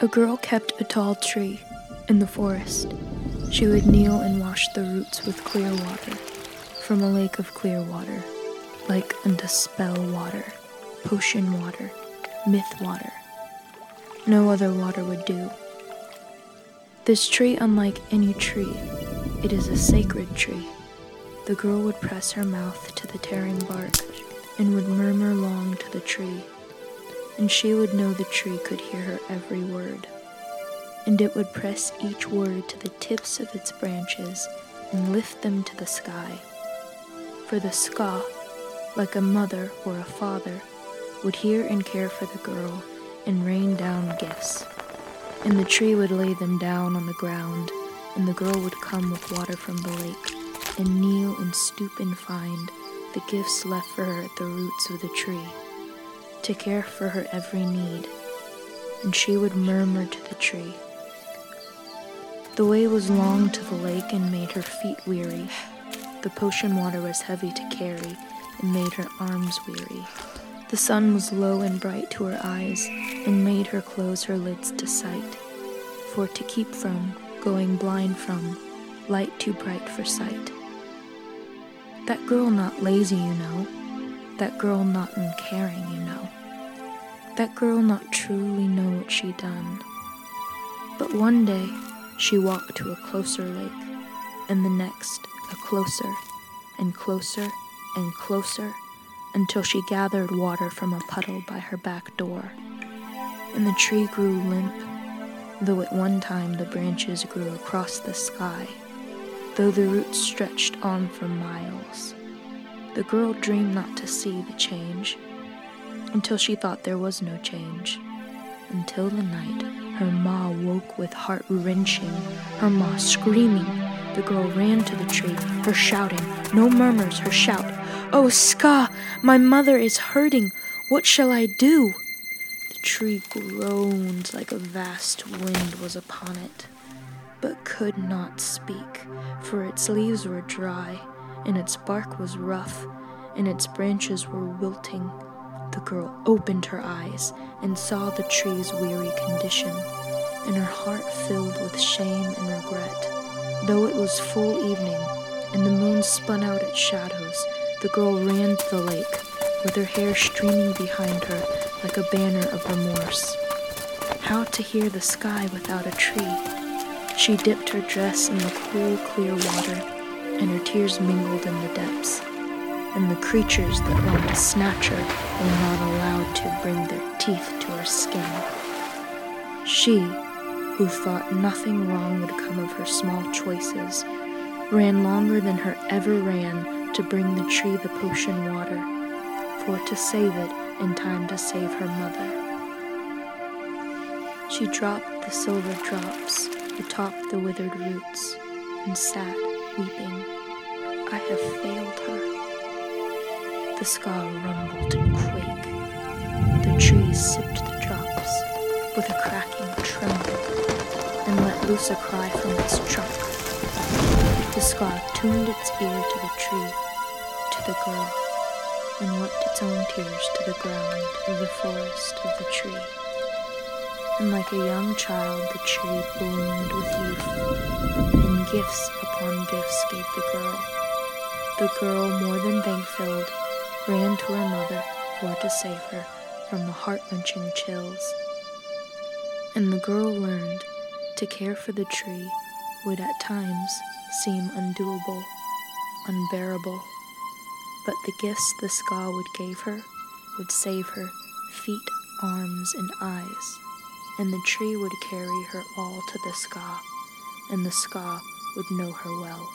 A girl kept a tall tree in the forest. She would kneel and wash the roots with clear water from a lake of clear water, like unto spell water, potion water, myth water. No other water would do. This tree, unlike any tree, it is a sacred tree. The girl would press her mouth to the tearing bark and would murmur long to the tree, and she would know the tree could hear her every word. And it would press each word to the tips of its branches and lift them to the sky. For the ska, like a mother or a father, would hear and care for the girl and rain down gifts. And the tree would lay them down on the ground, and the girl would come with water from the lake, and kneel and stoop and find the gifts left for her at the roots of the tree, to care for her every need. And she would murmur to the tree. The way was long to the lake and made her feet weary. The potion water was heavy to carry and made her arms weary. The sun was low and bright to her eyes and made her close her lids to sight. For to keep from, going blind from, light too bright for sight. That girl not lazy, you know. That girl not uncaring, you know. That girl not truly know what she done. But one day she walked to a closer lake, and the next a closer, and closer, and closer until she gathered water from a puddle by her back door. And the tree grew limp, though at one time the branches grew across the sky, though the roots stretched on for miles. The girl dreamed not to see the change, until she thought there was no change. Until the night, her ma woke with heart wrenching, her ma screaming. The girl ran to the tree, her shouting, no murmurs, her shout, Oh, Ska, my mother is hurting. What shall I do? The tree groaned like a vast wind was upon it, but could not speak, for its leaves were dry, and its bark was rough, and its branches were wilting. The girl opened her eyes and saw the tree's weary condition, and her heart filled with shame and regret. Though it was full evening, and the moon spun out its shadows, the girl ran to the lake, with her hair streaming behind her like a banner of remorse. How to hear the sky without a tree? She dipped her dress in the cool, clear water, and her tears mingled in the depths. And the creatures that wanted to snatch her were not allowed to bring their teeth to her skin. She, who thought nothing wrong would come of her small choices, ran longer than her ever ran to bring the tree the potion water, for to save it in time to save her mother. She dropped the silver drops atop the withered roots and sat weeping. I have failed her. The ska rumbled and quaked. The tree sipped the drops with a cracking tremble and let loose a cry from its trunk. The ska tuned its ear to the tree to the girl and wept its own tears to the ground of the forest of the tree. And like a young child, the tree bloomed with youth, and gifts upon gifts gave the girl. The girl, more than thank filled, ran to her mother for to save her from the heart wrenching chills. And the girl learned to care for the tree would at times seem undoable, unbearable but the gifts the ska would give her would save her feet, arms, and eyes, and the tree would carry her all to the ska, and the ska would know her well.